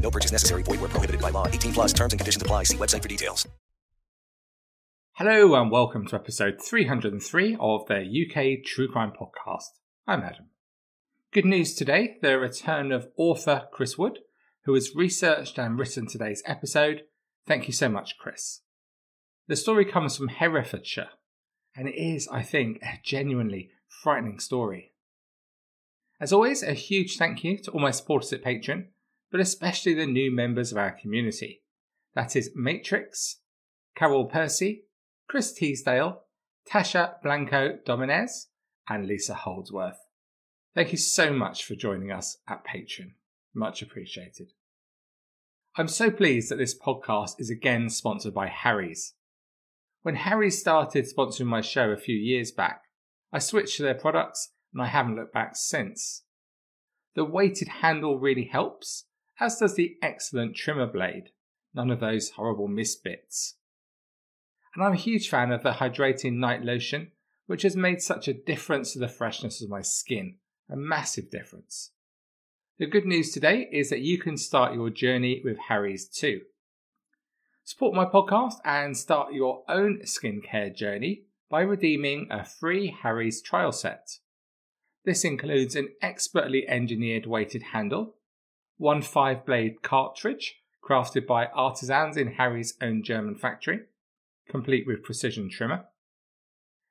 No purchase necessary. Void where prohibited by law. 18 plus terms and conditions apply. See website for details. Hello and welcome to episode 303 of the UK True Crime Podcast. I'm Adam. Good news today the return of author Chris Wood, who has researched and written today's episode. Thank you so much, Chris. The story comes from Herefordshire, and it is, I think, a genuinely frightening story. As always, a huge thank you to all my supporters at Patreon but especially the new members of our community. That is Matrix, Carol Percy, Chris Teasdale, Tasha Blanco Dominez, and Lisa Holdsworth. Thank you so much for joining us at Patreon. Much appreciated. I'm so pleased that this podcast is again sponsored by Harry's. When Harry's started sponsoring my show a few years back, I switched to their products and I haven't looked back since. The weighted handle really helps, as does the excellent trimmer blade. None of those horrible misbits. And I'm a huge fan of the hydrating night lotion, which has made such a difference to the freshness of my skin. A massive difference. The good news today is that you can start your journey with Harry's too. Support my podcast and start your own skincare journey by redeeming a free Harry's trial set. This includes an expertly engineered weighted handle, one five blade cartridge crafted by artisans in Harry's own German factory, complete with precision trimmer,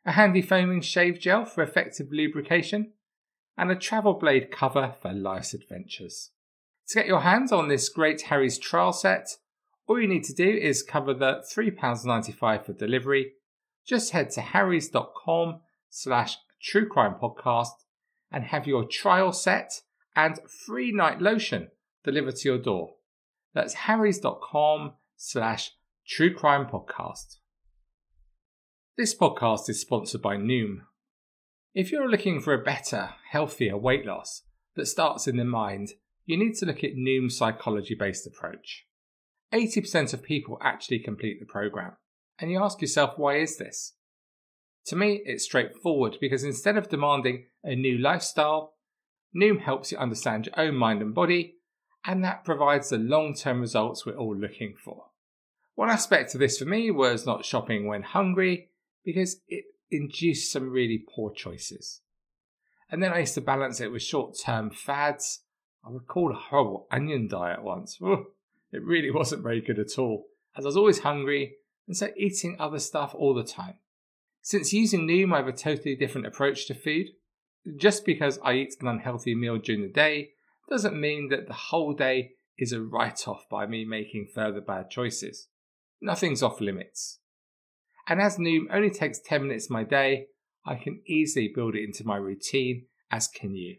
a handy foaming shave gel for effective lubrication, and a travel blade cover for life's adventures. To get your hands on this great Harry's trial set, all you need to do is cover the £3.95 for delivery. Just head to harrys.com slash true crime podcast and have your trial set and free night lotion delivered to your door. That's harrys.com slash true crime podcast. This podcast is sponsored by Noom. If you're looking for a better, healthier weight loss that starts in the mind, you need to look at Noom's psychology based approach. 80% of people actually complete the program. And you ask yourself, why is this? To me, it's straightforward because instead of demanding a new lifestyle, Noom helps you understand your own mind and body and that provides the long term results we're all looking for. One aspect of this for me was not shopping when hungry because it induced some really poor choices. And then I used to balance it with short term fads. I recall a horrible onion diet once. it really wasn't very good at all, as I was always hungry and so eating other stuff all the time. Since using Noom, I have a totally different approach to food. Just because I eat an unhealthy meal during the day doesn't mean that the whole day is a write off by me making further bad choices. Nothing's off limits. And as Noom only takes 10 minutes of my day, I can easily build it into my routine, as can you.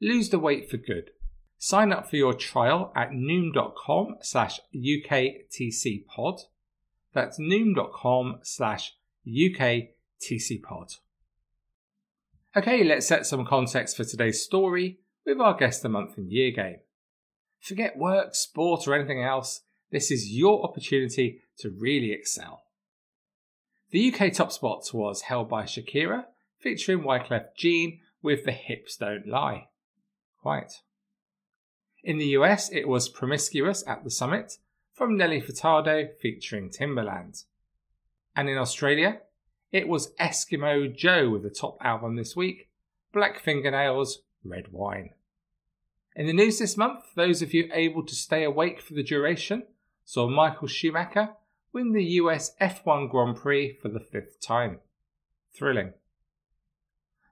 Lose the weight for good. Sign up for your trial at noom.com slash UKTCpod. That's noom.com slash UKTCpod. Okay, let's set some context for today's story with our guest the month and year game. Forget work, sport, or anything else, this is your opportunity to really excel. The UK top spot was held by Shakira, featuring Wyclef Jean with The Hips Don't Lie. Quite. In the US, it was Promiscuous at the Summit from Nelly Furtado featuring Timbaland. And in Australia, it was Eskimo Joe with the top album this week, Black Fingernails, Red Wine. In the news this month, those of you able to stay awake for the duration saw Michael Schumacher win the US F1 Grand Prix for the fifth time. Thrilling.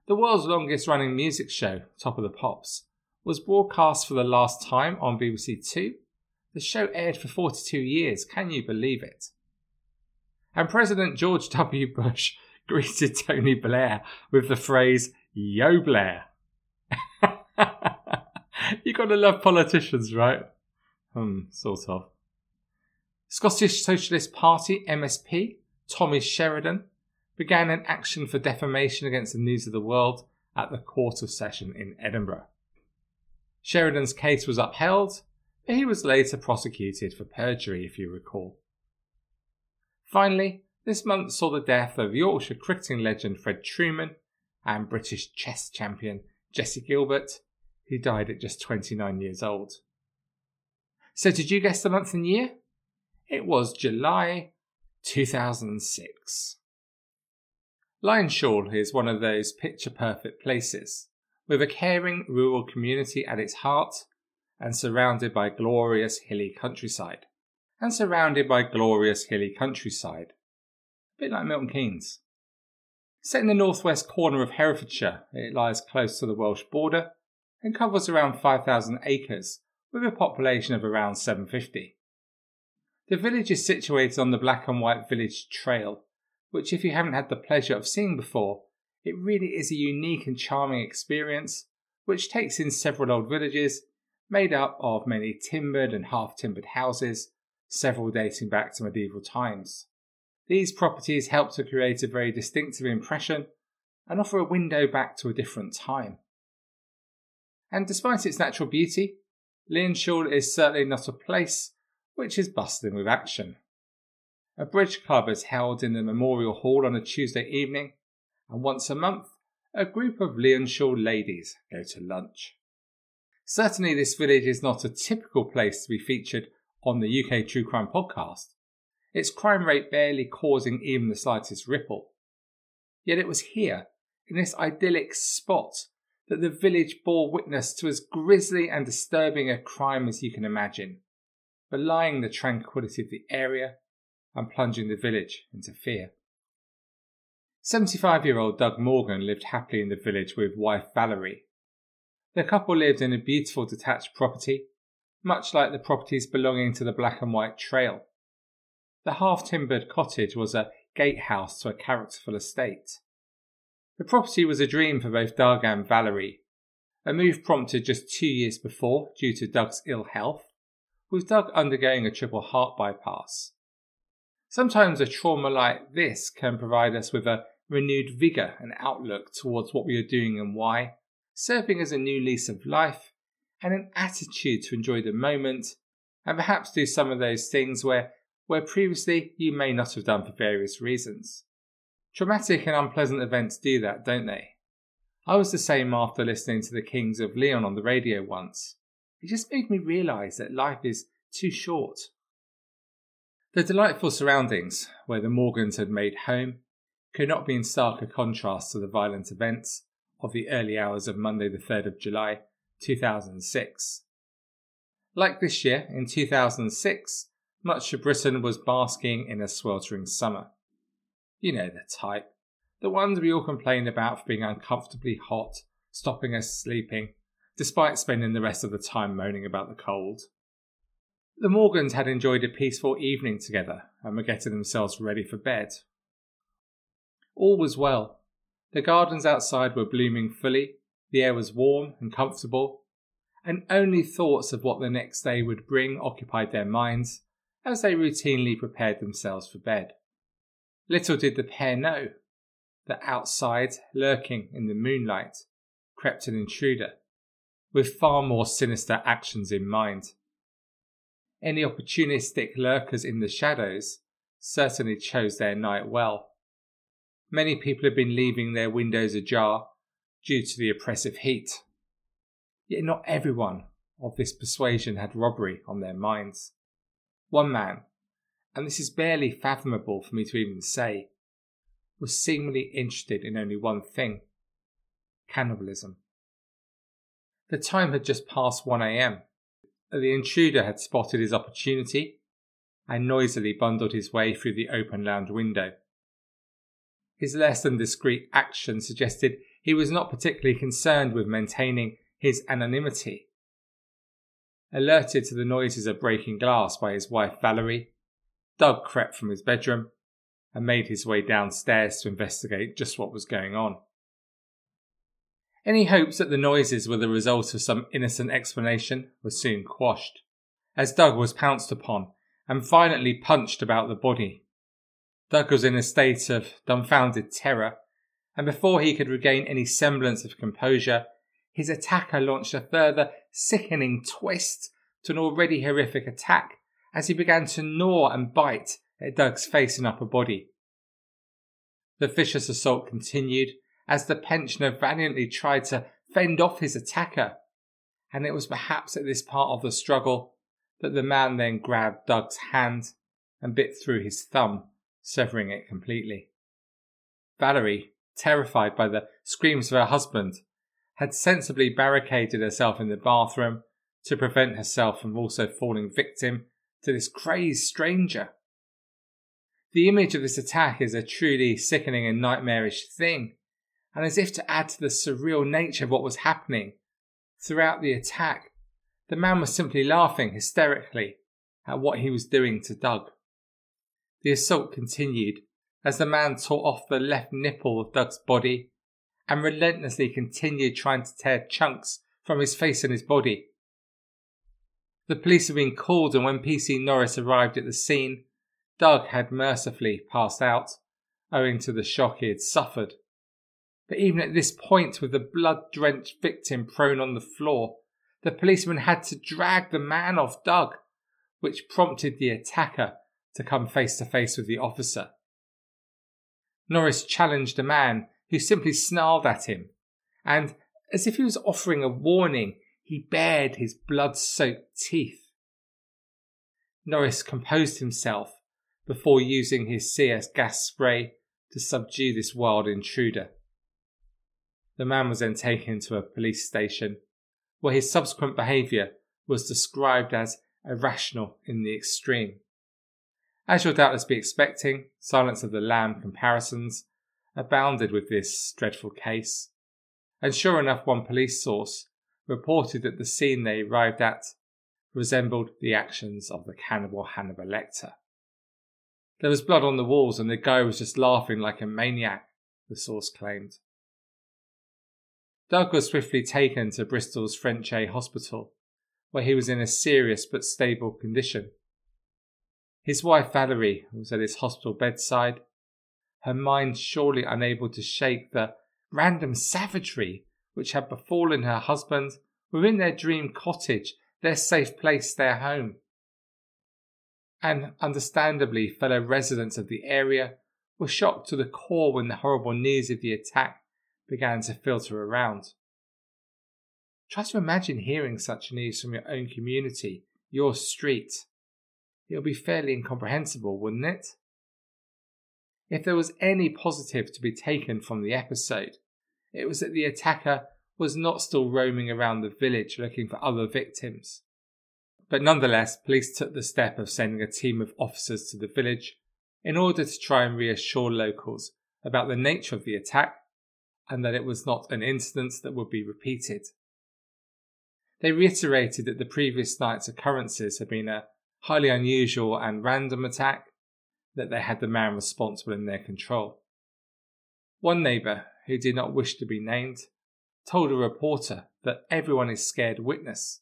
The world's longest running music show, Top of the Pops, was broadcast for the last time on BBC Two. The show aired for 42 years, can you believe it? And President George W. Bush greeted Tony Blair with the phrase, Yo Blair. Got to love politicians, right? Hmm, sort of. Scottish Socialist Party MSP Tommy Sheridan began an action for defamation against the News of the World at the Court of Session in Edinburgh. Sheridan's case was upheld, but he was later prosecuted for perjury, if you recall. Finally, this month saw the death of Yorkshire cricketing legend Fred Trueman and British chess champion Jessie Gilbert, who died at just 29 years old. So, did you guess the month and year? It was July 2006. Lyonshall is one of those picture perfect places, with a caring rural community at its heart and surrounded by glorious hilly countryside. And surrounded by glorious hilly countryside. A bit like Milton Keynes. Set in the northwest corner of Herefordshire, it lies close to the Welsh border and covers around 5,000 acres with a population of around 750. The village is situated on the Black and White Village Trail, which, if you haven't had the pleasure of seeing before, it really is a unique and charming experience which takes in several old villages made up of many timbered and half timbered houses, several dating back to medieval times. These properties help to create a very distinctive impression and offer a window back to a different time. And despite its natural beauty, Lyonshall is certainly not a place which is bustling with action. A bridge club is held in the Memorial Hall on a Tuesday evening, and once a month, a group of Lyonshall ladies go to lunch. Certainly, this village is not a typical place to be featured on the UK True Crime podcast, its crime rate barely causing even the slightest ripple. Yet it was here, in this idyllic spot, that the village bore witness to as grisly and disturbing a crime as you can imagine, belying the tranquility of the area and plunging the village into fear. 75 year old Doug Morgan lived happily in the village with wife Valerie. The couple lived in a beautiful detached property, much like the properties belonging to the Black and White Trail. The half timbered cottage was a gatehouse to a characterful estate. The property was a dream for both Doug and Valerie, a move prompted just two years before due to Doug's ill health, with Doug undergoing a triple heart bypass. Sometimes a trauma like this can provide us with a renewed vigour and outlook towards what we are doing and why, serving as a new lease of life and an attitude to enjoy the moment and perhaps do some of those things where, where previously you may not have done for various reasons. Traumatic and unpleasant events do that, don't they? I was the same after listening to the Kings of Leon on the radio once. It just made me realise that life is too short. The delightful surroundings where the Morgans had made home could not be in starker contrast to the violent events of the early hours of Monday, the 3rd of July, 2006. Like this year, in 2006, much of Britain was basking in a sweltering summer. You know the type. The ones we all complain about for being uncomfortably hot, stopping us sleeping, despite spending the rest of the time moaning about the cold. The Morgans had enjoyed a peaceful evening together and were getting themselves ready for bed. All was well. The gardens outside were blooming fully, the air was warm and comfortable, and only thoughts of what the next day would bring occupied their minds as they routinely prepared themselves for bed. Little did the pair know that outside, lurking in the moonlight, crept an intruder, with far more sinister actions in mind. Any opportunistic lurkers in the shadows certainly chose their night well. Many people have been leaving their windows ajar due to the oppressive heat. Yet not everyone of this persuasion had robbery on their minds. One man and this is barely fathomable for me to even say, was seemingly interested in only one thing cannibalism. The time had just passed 1am. The intruder had spotted his opportunity and noisily bundled his way through the open lounge window. His less than discreet action suggested he was not particularly concerned with maintaining his anonymity. Alerted to the noises of breaking glass by his wife Valerie, Doug crept from his bedroom and made his way downstairs to investigate just what was going on. Any hopes that the noises were the result of some innocent explanation were soon quashed, as Doug was pounced upon and violently punched about the body. Doug was in a state of dumbfounded terror, and before he could regain any semblance of composure, his attacker launched a further sickening twist to an already horrific attack as he began to gnaw and bite at Doug's face and upper body. The vicious assault continued as the pensioner valiantly tried to fend off his attacker, and it was perhaps at this part of the struggle that the man then grabbed Doug's hand and bit through his thumb, severing it completely. Valerie, terrified by the screams of her husband, had sensibly barricaded herself in the bathroom to prevent herself from also falling victim to this crazed stranger. The image of this attack is a truly sickening and nightmarish thing, and as if to add to the surreal nature of what was happening throughout the attack, the man was simply laughing hysterically at what he was doing to Doug. The assault continued as the man tore off the left nipple of Doug's body and relentlessly continued trying to tear chunks from his face and his body. The police had been called, and when PC Norris arrived at the scene, Doug had mercifully passed out, owing to the shock he had suffered. But even at this point, with the blood drenched victim prone on the floor, the policeman had to drag the man off Doug, which prompted the attacker to come face to face with the officer. Norris challenged a man who simply snarled at him, and, as if he was offering a warning, he bared his blood soaked teeth. Norris composed himself before using his CS gas spray to subdue this wild intruder. The man was then taken to a police station, where his subsequent behaviour was described as irrational in the extreme. As you'll doubtless be expecting, Silence of the Lamb comparisons abounded with this dreadful case, and sure enough, one police source reported that the scene they arrived at resembled the actions of the cannibal Hannibal Lecter. There was blood on the walls, and the guy was just laughing like a maniac, the source claimed. Doug was swiftly taken to Bristol's Frenchay Hospital, where he was in a serious but stable condition. His wife Valerie was at his hospital bedside, her mind surely unable to shake the random savagery which had befallen her husband were in their dream cottage, their safe place, their home. And understandably, fellow residents of the area were shocked to the core when the horrible news of the attack began to filter around. Try to imagine hearing such news from your own community, your street. It would be fairly incomprehensible, wouldn't it? If there was any positive to be taken from the episode, it was that the attacker was not still roaming around the village looking for other victims. But nonetheless, police took the step of sending a team of officers to the village in order to try and reassure locals about the nature of the attack and that it was not an incident that would be repeated. They reiterated that the previous night's occurrences had been a highly unusual and random attack, that they had the man responsible in their control. One neighbour, who did not wish to be named, told a reporter that everyone is scared witness.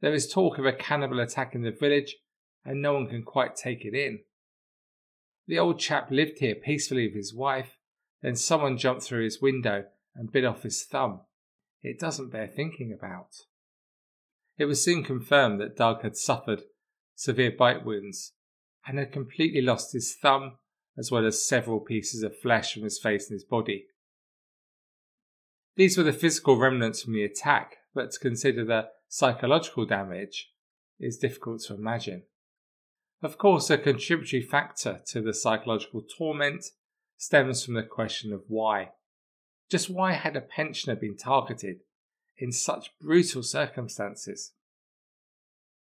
There is talk of a cannibal attack in the village, and no one can quite take it in. The old chap lived here peacefully with his wife, then someone jumped through his window and bit off his thumb. It doesn't bear thinking about. It was soon confirmed that Doug had suffered severe bite wounds and had completely lost his thumb as well as several pieces of flesh from his face and his body. These were the physical remnants from the attack, but to consider the psychological damage is difficult to imagine. Of course, a contributory factor to the psychological torment stems from the question of why. Just why had a pensioner been targeted in such brutal circumstances?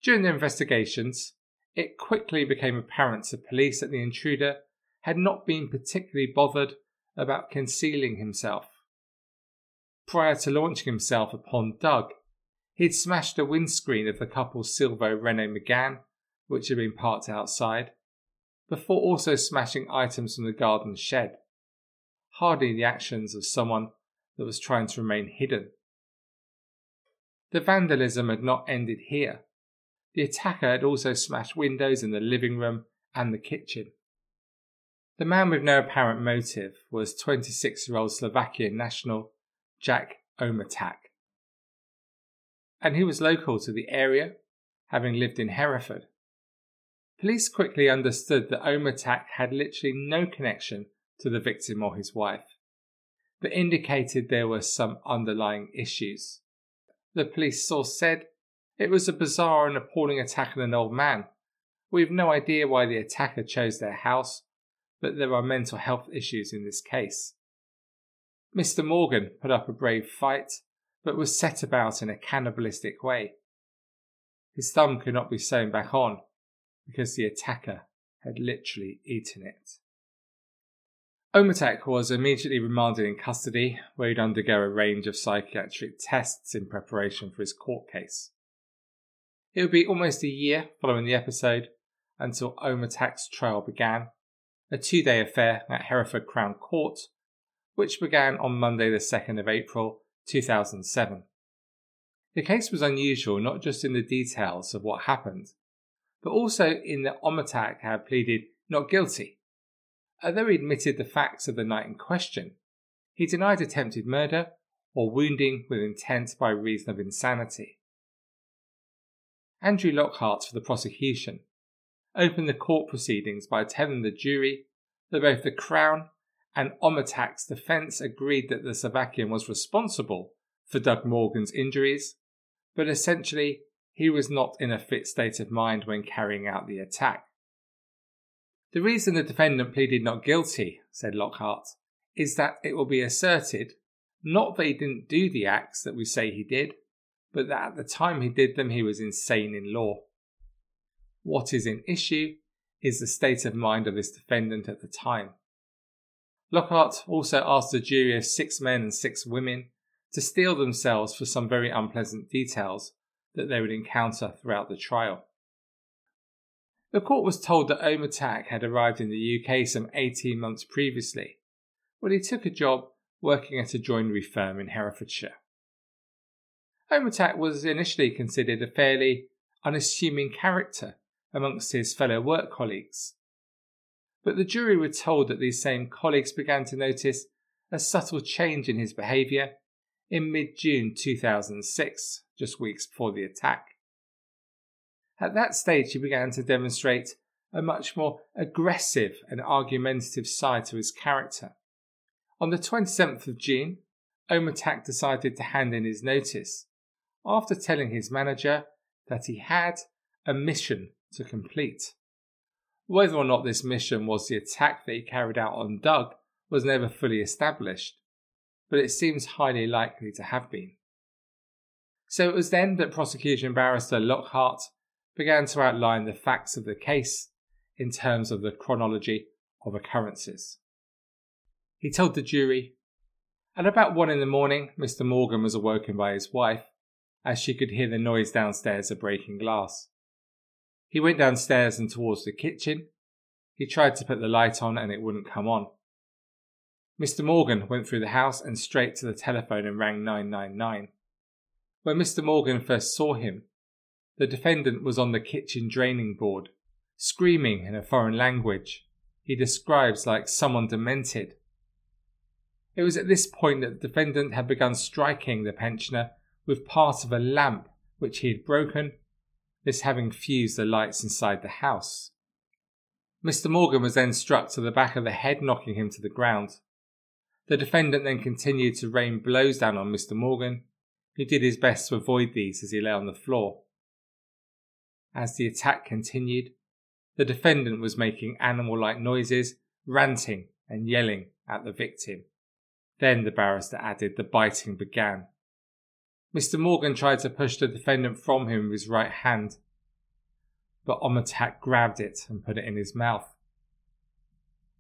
During the investigations, it quickly became apparent to police that the intruder had not been particularly bothered about concealing himself. Prior to launching himself upon Doug, he had smashed the windscreen of the couple's Silvo Renault Megane, which had been parked outside, before also smashing items from the garden shed. Hardly the actions of someone that was trying to remain hidden. The vandalism had not ended here. the attacker had also smashed windows in the living room and the kitchen. The man with no apparent motive was 26 year old Slovakian national Jack Omatak. And he was local to the area, having lived in Hereford. Police quickly understood that Omatak had literally no connection to the victim or his wife, but indicated there were some underlying issues. The police source said it was a bizarre and appalling attack on an old man. We have no idea why the attacker chose their house, but there are mental health issues in this case. Mr. Morgan put up a brave fight, but was set about in a cannibalistic way. His thumb could not be sewn back on because the attacker had literally eaten it. Omatak was immediately remanded in custody, where he'd undergo a range of psychiatric tests in preparation for his court case. It would be almost a year following the episode until Omatak's trial began, a two day affair at Hereford Crown Court, which began on Monday, the 2nd of April 2007. The case was unusual not just in the details of what happened, but also in that Omatak had pleaded not guilty. Although he admitted the facts of the night in question, he denied attempted murder or wounding with intent by reason of insanity. Andrew Lockhart for the prosecution opened the court proceedings by telling the jury that both the Crown and Omatak's defence agreed that the Slovakian was responsible for Doug Morgan's injuries, but essentially he was not in a fit state of mind when carrying out the attack. The reason the defendant pleaded not guilty, said Lockhart, is that it will be asserted not that he didn't do the acts that we say he did, but that at the time he did them he was insane in law. What is in issue is the state of mind of this defendant at the time. Lockhart also asked a jury of six men and six women to steel themselves for some very unpleasant details that they would encounter throughout the trial. The court was told that Omatak had arrived in the UK some 18 months previously, when he took a job working at a joinery firm in Herefordshire. Omatak was initially considered a fairly unassuming character amongst his fellow work colleagues, but the jury were told that these same colleagues began to notice a subtle change in his behaviour in mid June 2006, just weeks before the attack. At that stage, he began to demonstrate a much more aggressive and argumentative side to his character. On the 27th of June, Omatak decided to hand in his notice after telling his manager that he had a mission to complete. Whether or not this mission was the attack that he carried out on Doug was never fully established, but it seems highly likely to have been. So it was then that prosecution barrister Lockhart began to outline the facts of the case in terms of the chronology of occurrences. He told the jury, At about one in the morning, Mr. Morgan was awoken by his wife, as she could hear the noise downstairs of breaking glass. He went downstairs and towards the kitchen. He tried to put the light on and it wouldn't come on. Mr. Morgan went through the house and straight to the telephone and rang 999. When Mr. Morgan first saw him, the defendant was on the kitchen draining board, screaming in a foreign language he describes like someone demented. It was at this point that the defendant had begun striking the pensioner with part of a lamp which he had broken this having fused the lights inside the house. Mr. Morgan was then struck to the back of the head, knocking him to the ground. The defendant then continued to rain blows down on Mr. Morgan, who did his best to avoid these as he lay on the floor. As the attack continued, the defendant was making animal like noises, ranting and yelling at the victim. Then the barrister added the biting began. Mr. Morgan tried to push the defendant from him with his right hand, but Omatak grabbed it and put it in his mouth.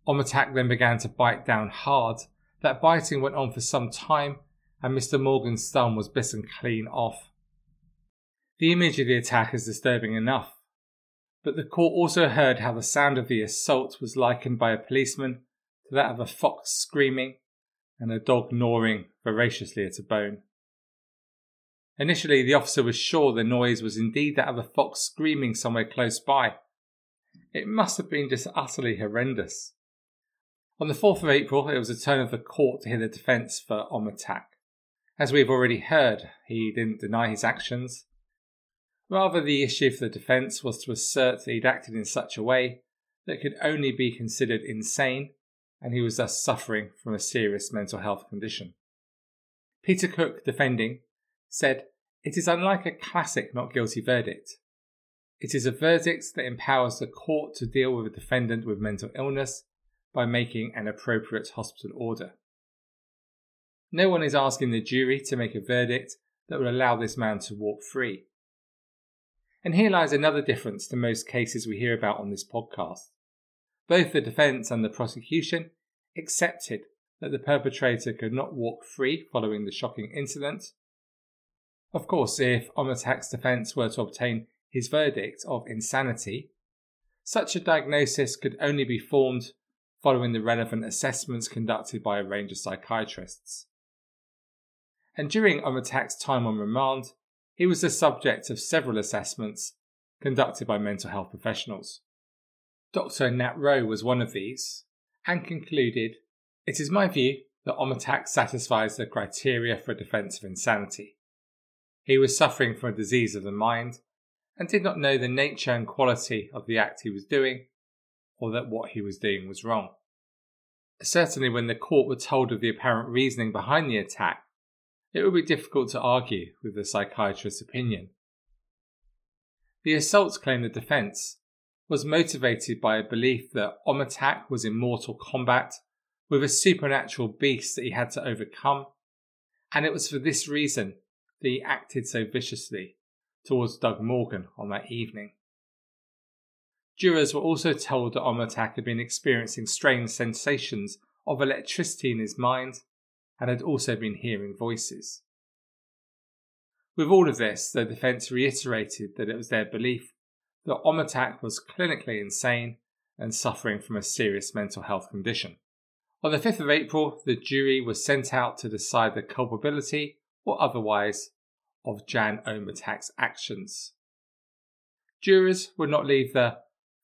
Omatak then began to bite down hard. That biting went on for some time, and Mr. Morgan's thumb was bitten clean off. The image of the attack is disturbing enough, but the court also heard how the sound of the assault was likened by a policeman to that of a fox screaming and a dog gnawing voraciously at a bone. Initially, the officer was sure the noise was indeed that of a fox screaming somewhere close by. It must have been just utterly horrendous. On the 4th of April, it was the turn of the court to hear the defence for Omatak. As we've already heard, he didn't deny his actions. Rather, the issue for the defence was to assert that he'd acted in such a way that could only be considered insane, and he was thus suffering from a serious mental health condition. Peter Cook, defending, said, It is unlike a classic not guilty verdict. It is a verdict that empowers the court to deal with a defendant with mental illness by making an appropriate hospital order. No one is asking the jury to make a verdict that will allow this man to walk free. And here lies another difference to most cases we hear about on this podcast. Both the defence and the prosecution accepted that the perpetrator could not walk free following the shocking incident. Of course, if Omatak's defence were to obtain his verdict of insanity, such a diagnosis could only be formed following the relevant assessments conducted by a range of psychiatrists. And during Omatak's time on remand, he was the subject of several assessments conducted by mental health professionals. Dr. Nat Rowe was one of these and concluded It is my view that Omatak satisfies the criteria for a defence of insanity. He was suffering from a disease of the mind and did not know the nature and quality of the act he was doing or that what he was doing was wrong. Certainly, when the court were told of the apparent reasoning behind the attack, it would be difficult to argue with the psychiatrist's opinion. The assaults claim the defence was motivated by a belief that Omatak was in mortal combat with a supernatural beast that he had to overcome, and it was for this reason that he acted so viciously towards Doug Morgan on that evening. Jurors were also told that Omatak had been experiencing strange sensations of electricity in his mind and had also been hearing voices. With all of this, the defence reiterated that it was their belief that Omatak was clinically insane and suffering from a serious mental health condition. On the 5th of April, the jury was sent out to decide the culpability or otherwise of Jan Omatak's actions. Jurors would not leave the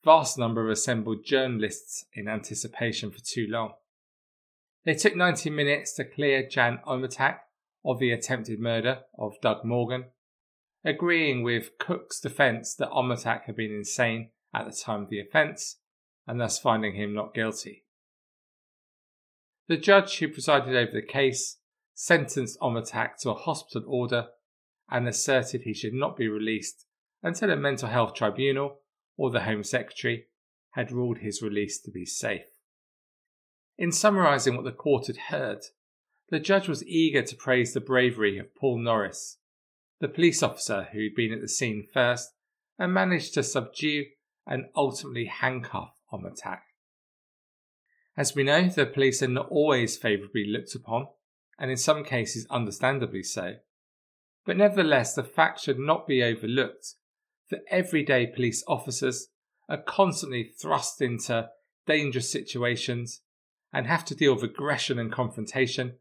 vast number of assembled journalists in anticipation for too long. They took 90 minutes to clear Jan Omatak of the attempted murder of Doug Morgan, agreeing with Cook's defence that Omatak had been insane at the time of the offence and thus finding him not guilty. The judge who presided over the case sentenced Omatak to a hospital order and asserted he should not be released until a mental health tribunal or the Home Secretary had ruled his release to be safe. In summarising what the court had heard, the judge was eager to praise the bravery of Paul Norris, the police officer who'd been at the scene first and managed to subdue and ultimately handcuff Omatak. As we know, the police are not always favourably looked upon, and in some cases understandably so. But nevertheless, the fact should not be overlooked that everyday police officers are constantly thrust into dangerous situations and have to deal with aggression and confrontation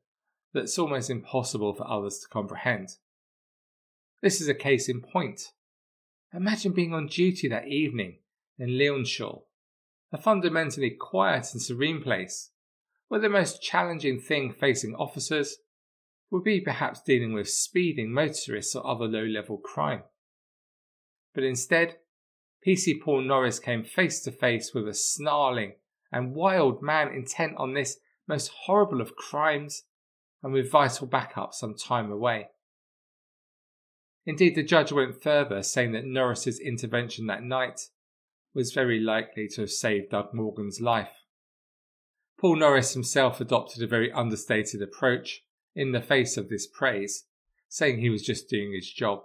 that's almost impossible for others to comprehend. This is a case in point. Imagine being on duty that evening in Lyonshall, a fundamentally quiet and serene place, where the most challenging thing facing officers would be perhaps dealing with speeding motorists or other low level crime. But instead, PC Paul Norris came face to face with a snarling and wild man intent on this most horrible of crimes and with vital backup some time away. Indeed, the judge went further, saying that Norris's intervention that night was very likely to have saved Doug Morgan's life. Paul Norris himself adopted a very understated approach in the face of this praise, saying he was just doing his job.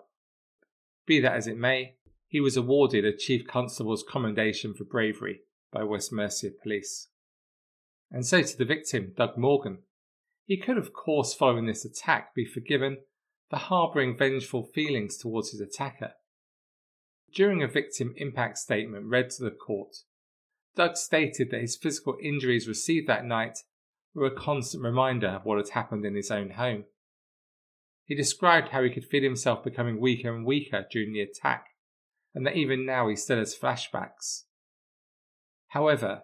Be that as it may, he was awarded a Chief Constable's Commendation for Bravery by West Mercia Police. And so to the victim, Doug Morgan. He could, of course, following this attack, be forgiven for harbouring vengeful feelings towards his attacker. During a victim impact statement read to the court, Doug stated that his physical injuries received that night were a constant reminder of what had happened in his own home. He described how he could feel himself becoming weaker and weaker during the attack, and that even now he still has flashbacks. However,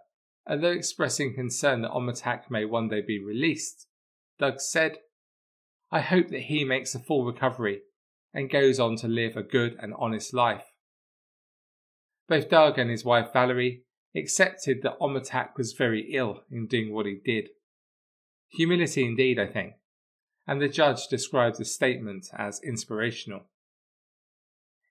although expressing concern that Omatak may one day be released, Doug said, I hope that he makes a full recovery and goes on to live a good and honest life. Both Doug and his wife Valerie accepted that Omatak was very ill in doing what he did. Humility indeed, I think, and the judge described the statement as inspirational.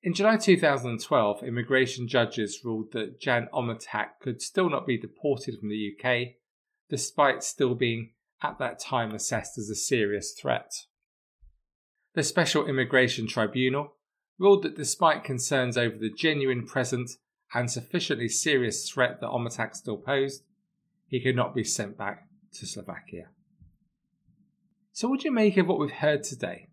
In July 2012, immigration judges ruled that Jan Omatak could still not be deported from the UK, despite still being at that time assessed as a serious threat. The Special Immigration Tribunal ruled that despite concerns over the genuine present and sufficiently serious threat that Omatak still posed, he could not be sent back to Slovakia. So, what do you make of what we've heard today?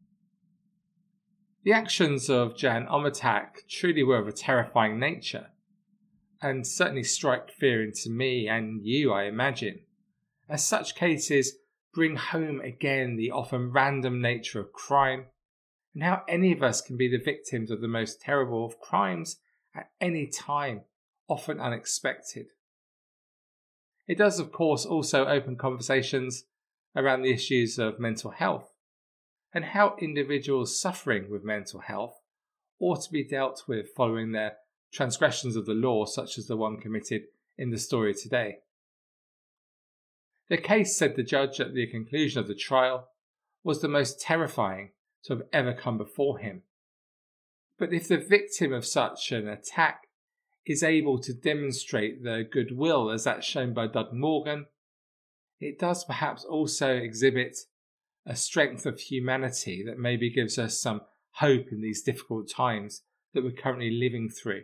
The actions of Jan Omatak truly were of a terrifying nature, and certainly strike fear into me and you, I imagine, as such cases bring home again the often random nature of crime, and how any of us can be the victims of the most terrible of crimes at any time, often unexpected. It does, of course, also open conversations around the issues of mental health and how individuals suffering with mental health ought to be dealt with following their transgressions of the law, such as the one committed in the story today. The case, said the judge at the conclusion of the trial, was the most terrifying to have ever come before him. But if the victim of such an attack is able to demonstrate their goodwill, as that's shown by Doug Morgan, it does perhaps also exhibit a strength of humanity that maybe gives us some hope in these difficult times that we're currently living through.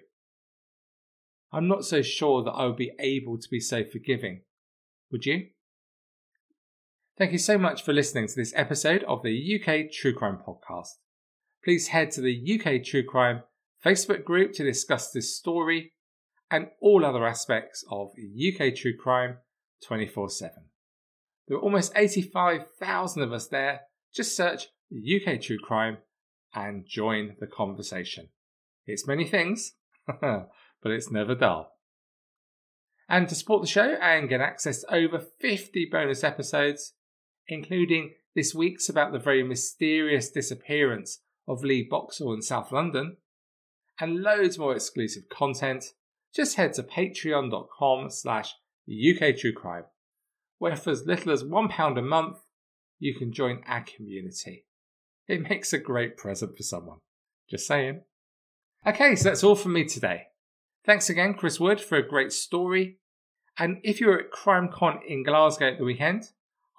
I'm not so sure that I would be able to be so forgiving. Would you? Thank you so much for listening to this episode of the UK True Crime Podcast. Please head to the UK True Crime Facebook group to discuss this story and all other aspects of UK True Crime 24 7. There are almost 85,000 of us there. Just search UK True Crime and join the conversation. It's many things, but it's never dull. And to support the show and get access to over 50 bonus episodes, including this week's about the very mysterious disappearance of Lee Boxall in South London, and loads more exclusive content, just head to patreon.com slash uktruecrime where for as little as £1 a month, you can join our community. It makes a great present for someone. Just saying. Okay, so that's all from me today. Thanks again, Chris Wood, for a great story. And if you're at CrimeCon in Glasgow at the weekend,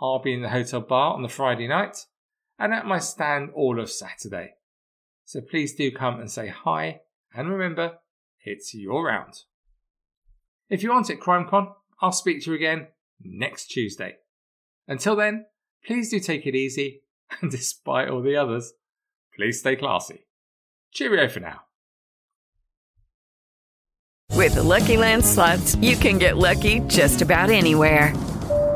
I'll be in the hotel bar on the Friday night and at my stand all of Saturday. So please do come and say hi. And remember, it's your round. If you aren't at CrimeCon, I'll speak to you again next Tuesday. Until then, please do take it easy, and despite all the others, please stay classy. Cheerio for now. With the Lucky Land slots, you can get lucky just about anywhere.